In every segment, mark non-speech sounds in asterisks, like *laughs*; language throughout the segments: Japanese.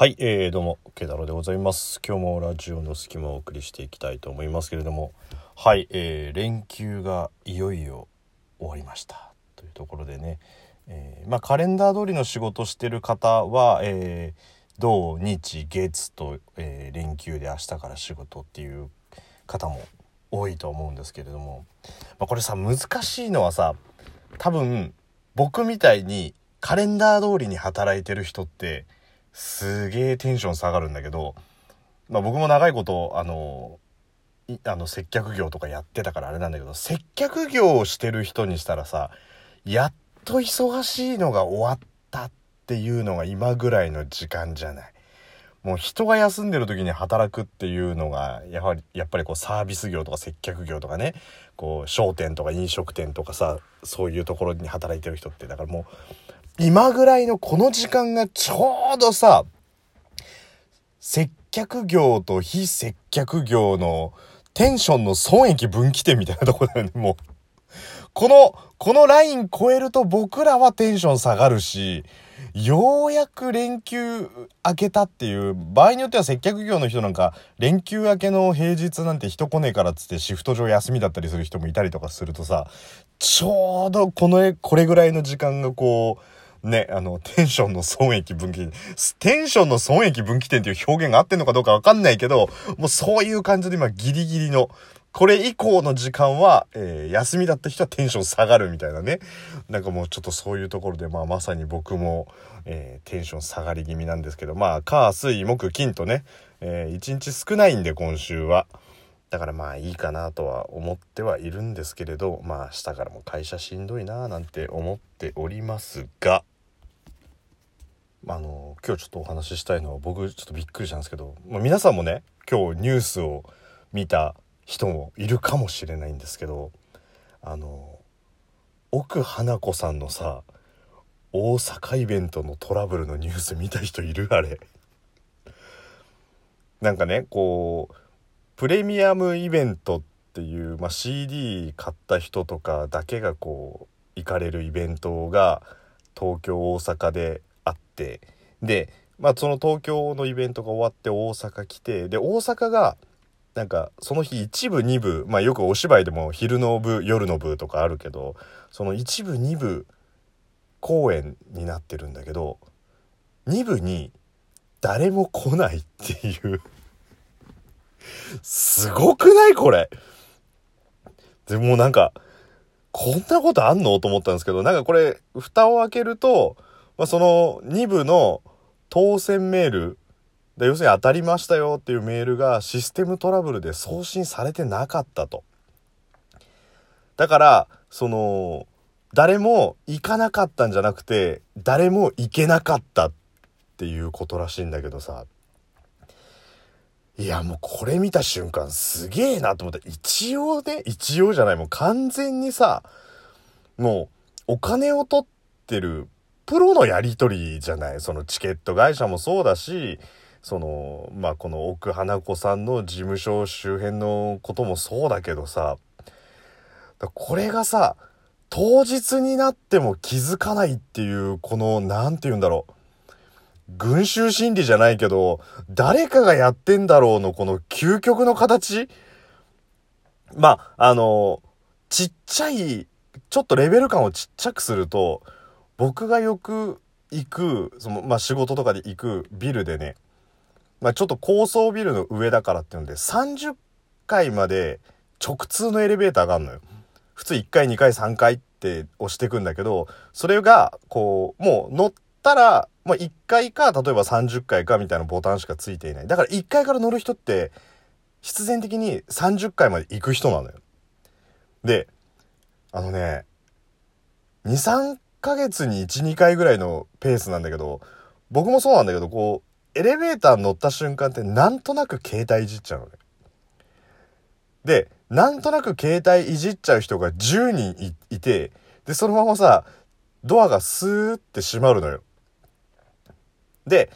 はい、えー、どうも、ケダロでございます。今日もラジオの隙間をお送りしていきたいと思いますけれども、はい、えー、連休がいよいよ終わりました。というところでね、えーまあカレンダー通りの仕事してる方は、えー、土日月と、えー連休で明日から仕事っていう方も多いと思うんですけれども、まあ、これさ難しいのはさ多分僕みたいにカレンダー通りに働いてる人ってすげえテンション下がるんだけど、まあ、僕も長いことあのあの接客業とかやってたからあれなんだけど接客業をしてる人にしたらさやっと忙しいのが終わったっていうのが今ぐらいの時間じゃない。もう人が休んでる時に働くっていうのがやはりやっぱりこうサービス業とか接客業とかねこう商店とか飲食店とかさそういうところに働いてる人ってだからもう今ぐらいのこの時間がちょうどさ接客業と非接客業のテンションの損益分岐点みたいなとこだよねもう。この、このライン超えると僕らはテンション下がるし、ようやく連休明けたっていう、場合によっては接客業の人なんか、連休明けの平日なんて人来ねえからっつってシフト上休みだったりする人もいたりとかするとさ、ちょうどこの、これぐらいの時間がこう、ね、あの、テンションの損益分岐点、テンションの損益分岐点っていう表現が合ってんのかどうかわかんないけど、もうそういう感じで今ギリギリの、これ以降の時間は、えー休みだった人はテンション下がるみたいなね。なんかもうちょっとそういうところで、まあまさに僕も、えーテンション下がり気味なんですけど、まあ、火、水、木、金とね、えー一日少ないんで今週は。だからまあいいかなとは思ってはいるんですけれど、まあ明日からも会社しんどいななんて思っておりますが、あの今日ちょっとお話ししたいのは僕ちょっとびっくりしたんですけど、まあ、皆さんもね今日ニュースを見た人もいるかもしれないんですけどあの奥花子さんのさ大阪イベントのトラブルのニュース見た人いるあれ。なんかねこうプレミアムイベントっていう、まあ、CD 買った人とかだけがこう行かれるイベントが東京大阪であってで、まあ、その東京のイベントが終わって大阪来てで大阪がなんかその日一部二部まあよくお芝居でも昼の部夜の部とかあるけどその一部二部公演になってるんだけど二部に誰も来ないっていう。*laughs* すごくない？これ。でもなんかこんなことあんの？と思ったんですけどなんかこれ蓋を開けると、まあ、その2部の当選メールで要するに当たりましたよっていうメールがシステムトラブルで送信されてなかったと。だからその誰も行かなかったんじゃなくて誰も行けなかったっていうことらしいんだけどさ。いやもうこれ見た瞬間すげえなと思った一応ね一応じゃない。もう完全にさもうお金を取ってるプロのやり取りじゃない？そのチケット会社もそうだしそのまあこの奥花子さんの事務所周辺のこともそうだけどさこれがさ当日になっても気づかないっていうこの何て言うんだろう。群衆心理じゃないけど誰かがやってんだろうのこの究極の形？まああのちっちゃいちょっとレベル感をちっちゃくすると僕がよく行くその、まあ、仕事とかで行くビルでね、まあ、ちょっと高層ビルの上だからっていうので30階まで直通のエレベーターがあるのよ。普通1階2階3階って押してくんだけどそれがこうもう乗ったら、まあ、1階か例えば30階かみたいなボタンしかついていないだから1階から乗る人って必然的に30階まで行く人なのよ。であのね23 1ヶ月に12回ぐらいのペースなんだけど僕もそうなんだけどこうエレベーター乗った瞬間ってなんとなく携帯いじっちゃうのね。でなんとなく携帯いじっちゃう人が10人いてでそのままさドアがスーって閉まるのよ。で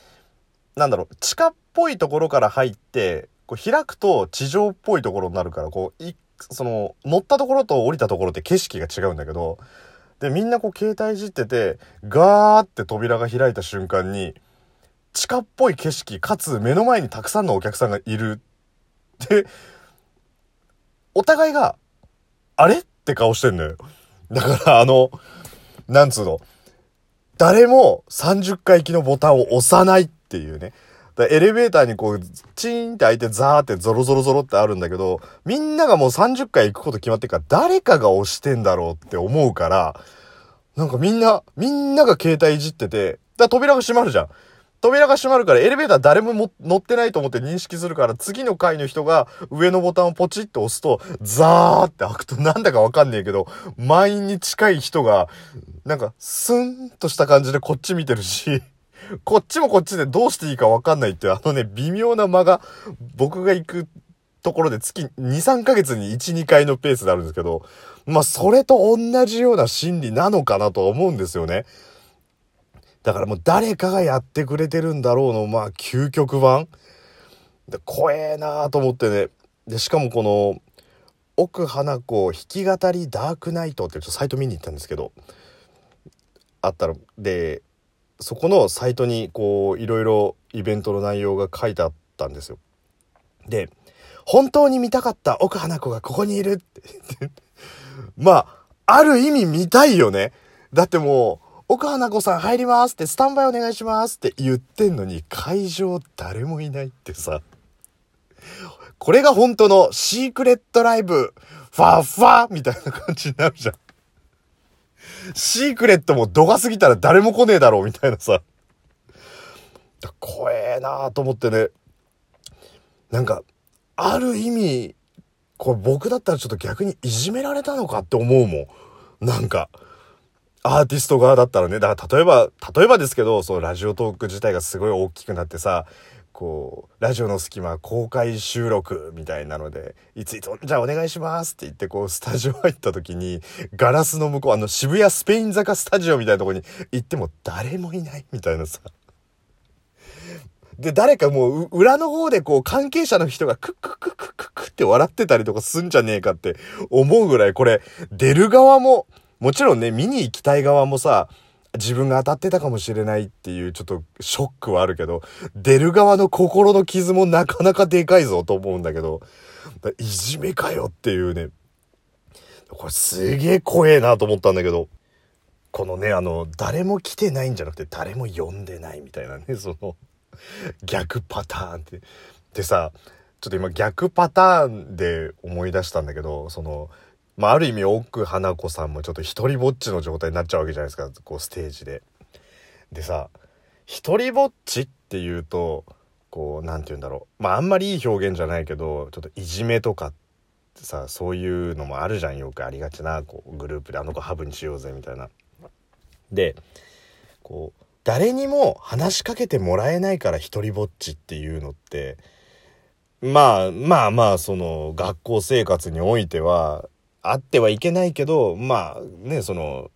なんだろう地下っぽいところから入ってこう開くと地上っぽいところになるからこういその乗ったところと降りたところって景色が違うんだけどでみんなこう携帯いじっててガーって扉が開いた瞬間に地下っぽい景色かつ目の前にたくさんのお客さんがいるでお互いがあれって顔してんのよだからあのなんつうの誰も30回行きのボタンを押さないっていうね。だエレベーターにこう、チーンって開いてザーってゾロゾロゾロってあるんだけど、みんながもう30回行くこと決まってるから、誰かが押してんだろうって思うから、なんかみんな、みんなが携帯いじってて、だ扉が閉まるじゃん。扉が閉まるからエレベーター誰も乗ってないと思って認識するから次の階の人が上のボタンをポチッと押すとザーって開くとなんだかわかんねえけど満員に近い人がなんかスンとした感じでこっち見てるしこっちもこっちでどうしていいかわかんないっていうあのね微妙な間が僕が行くところで月2、3ヶ月に1、2回のペースであるんですけど、まあそれと同じような心理なのかなとは思うんですよね。だからもう誰かがやってくれてるんだろうの、まあ究極版。で怖えなーと思ってね。で、しかもこの、奥花子弾き語りダークナイトってちょっとサイト見に行ったんですけど、あったら、で、そこのサイトにこう、いろいろイベントの内容が書いてあったんですよ。で、本当に見たかった奥花子がここにいるって *laughs* まあ、ある意味見たいよね。だってもう、岡花子さん入りますって、スタンバイお願いしますって言ってんのに、会場誰もいないってさ。これが本当のシークレットライブ、ファーファみたいな感じになるじゃん。シークレットも度が過ぎたら誰も来ねえだろうみたいなさ。怖えなと思ってね。なんか、ある意味、これ僕だったらちょっと逆にいじめられたのかって思うもん。なんか。アーティスト側だったらね、だから例えば、例えばですけど、そう、ラジオトーク自体がすごい大きくなってさ、こう、ラジオの隙間公開収録みたいなので、いついつ、じゃあお願いしますって言って、こう、スタジオ入った時に、ガラスの向こう、あの、渋谷スペイン坂スタジオみたいなとこに行っても誰もいないみたいなさ。で、誰かもう、裏の方でこう、関係者の人がクッククッククックって笑ってたりとかすんじゃねえかって思うぐらい、これ、出る側も、もちろんね、見に行きたい側もさ、自分が当たってたかもしれないっていうちょっとショックはあるけど、出る側の心の傷もなかなかでかいぞと思うんだけど、いじめかよっていうね、これすげえ怖えなと思ったんだけど、このね、あの、誰も来てないんじゃなくて誰も呼んでないみたいなね、*laughs* その、逆パターンって。でさ、ちょっと今逆パターンで思い出したんだけど、その、まあ、ある意味奥花子さんもちょっと一人ぼっちの状態になっちゃうわけじゃないですかこうステージで。でさ一人ぼっちっていうとこう何て言うんだろうまああんまりいい表現じゃないけどちょっといじめとかってさそういうのもあるじゃんよくありがちなこうグループであの子ハブにしようぜみたいな。でこう誰にも話しかけてもらえないから一人ぼっちっていうのってまあまあまあその学校生活においてはあってはいけないけどまあねその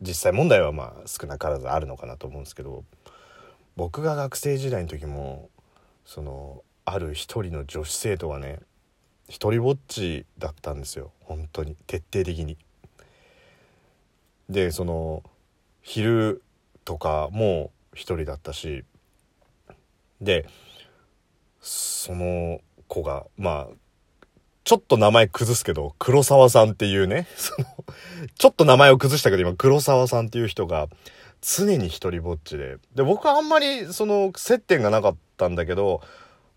実際問題はまあ少なからずあるのかなと思うんですけど僕が学生時代の時もそのある一人の女子生徒がね一人ぼっちだったんですよ本当に徹底的に。でその昼とかも一人だったしでその子がまあちょっと名前崩すけど、黒沢さんっていうね、*laughs* その、ちょっと名前を崩したけど今、黒沢さんっていう人が、常に一人ぼっちで。で、僕はあんまり、その、接点がなかったんだけど、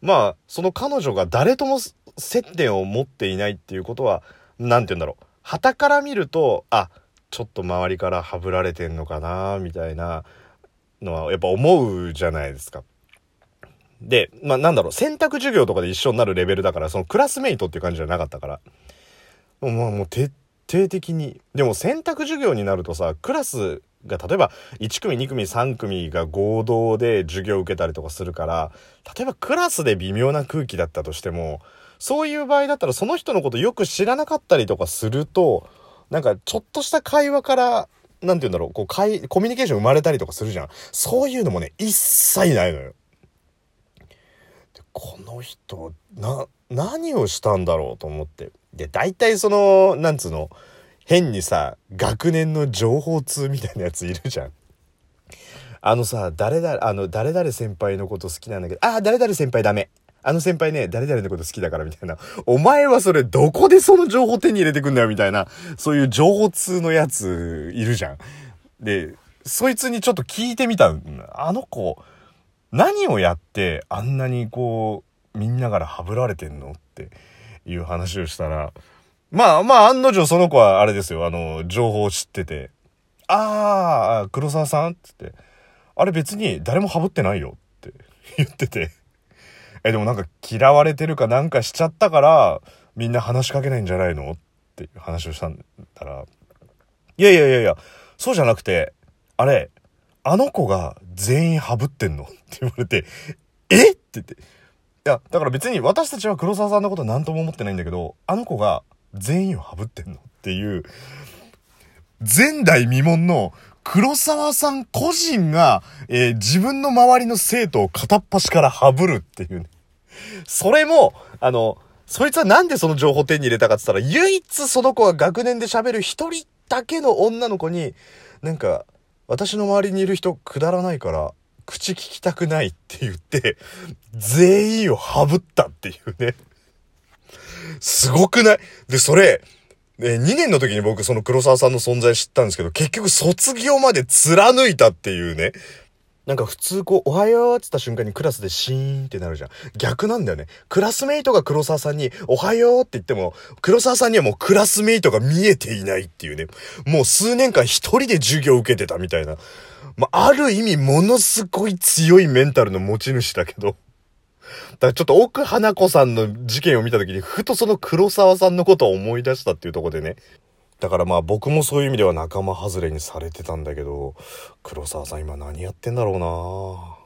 まあ、その彼女が誰とも接点を持っていないっていうことは、何て言うんだろう。旗から見ると、あ、ちょっと周りからはぶられてんのかな、みたいなのは、やっぱ思うじゃないですか。で、まあ、なんだろう、選択授業とかで一緒になるレベルだから、そのクラスメイトっていう感じじゃなかったから。もう、もう徹底的に。でも選択授業になるとさ、クラスが例えば1組2組3組が合同で授業を受けたりとかするから例えばクラスで微妙な空気だったとしてもそういう場合だったらその人のことよく知らなかったりとかするとなんかちょっとした会話から何て言うんだろうこうコミュニケーション生まれたりとかするじゃんそういうのもね一切ないのよこの人な何をしたんだろうと思ってで大体そのなんつうの変にさ学年の情報通みたいなやついるじゃんあのさ、誰々、あの、誰々先輩のこと好きなんだけど、ああ、誰々先輩ダメ。あの先輩ね、誰々のこと好きだからみたいな。お前はそれどこでその情報手に入れてくんだよみたいな、そういう情報通のやついるじゃん。で、そいつにちょっと聞いてみた。あの子、何をやってあんなにこう、みんなからハブられてんのっていう話をしたら、まあまあ案の定その子はあれですよ、あの、情報を知ってて、ああ、黒沢さんつって、あれ別に誰もハブってないよって。言ってて、え、でもなんか嫌われてるかなんかしちゃったから、みんな話しかけないんじゃないのっていう話をしたんだら、いやいやいやいや、そうじゃなくて、あれ、あの子が全員ハブってんの？*laughs* って言われて、え？って言って。いや、だから別に私たちは黒沢さんのこと何とも思ってないんだけど、あの子が全員をハブってんの？っていう、前代未聞の黒沢さん個人が、えー、自分の周りの生徒を片っ端からハブるっていうね。それも、あの、そいつはなんでその情報手に入れたかって言ったら、唯一その子が学年で喋る一人だけの女の子に、なんか、私の周りにいる人くだらないから、口聞きたくないって言って、全員をハブったっていうね。すごくない？で、それ、え2年の時に僕その黒沢さんの存在知ったんですけど、結局卒業まで貫いたっていうね。なんか普通こう、おはようって言った瞬間にクラスでシーンってなるじゃん。逆なんだよね。クラスメイトが黒沢さんに、おはようって言っても、黒沢さんにはもうクラスメイトが見えていないっていうね。もう数年間一人で授業を受けてたみたいな。まあ、ある意味ものすごい強いメンタルの持ち主だけど。だからちょっと奥花子さんの事件を見た時に、ふとその黒沢さんのことを思い出したっていうところでね。だからまあ僕もそういう意味では仲間外れにされてたんだけど、黒沢さん今何やってんだろうな。